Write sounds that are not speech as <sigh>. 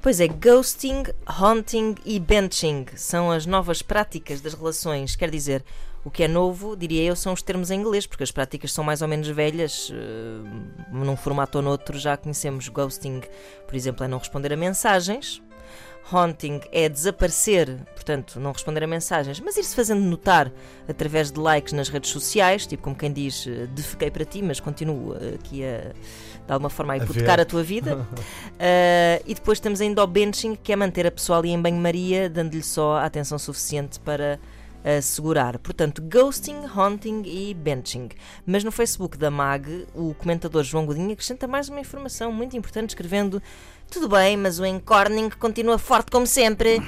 Pois é, ghosting, haunting e benching são as novas práticas das relações. Quer dizer, o que é novo, diria eu, são os termos em inglês, porque as práticas são mais ou menos velhas. Uh, num formato ou noutro já conhecemos ghosting, por exemplo, é não responder a mensagens. Haunting é desaparecer, portanto, não responder a mensagens, mas ir-se fazendo notar através de likes nas redes sociais, tipo como quem diz, eh, defequei para ti, mas continuo aqui a, de alguma forma, a hipotecar a, a tua vida. uh, <laughs> e depois temos ainda o benching, que é manter a pessoa ali em banho-maria, dando-lhe só a atenção suficiente para assegurar. Portanto, ghosting, haunting e benching. Mas no Facebook da MAG, o comentador João Godinho acrescenta mais uma informação muito importante, escrevendo: Tudo bem, mas o encorning continua forte como sempre.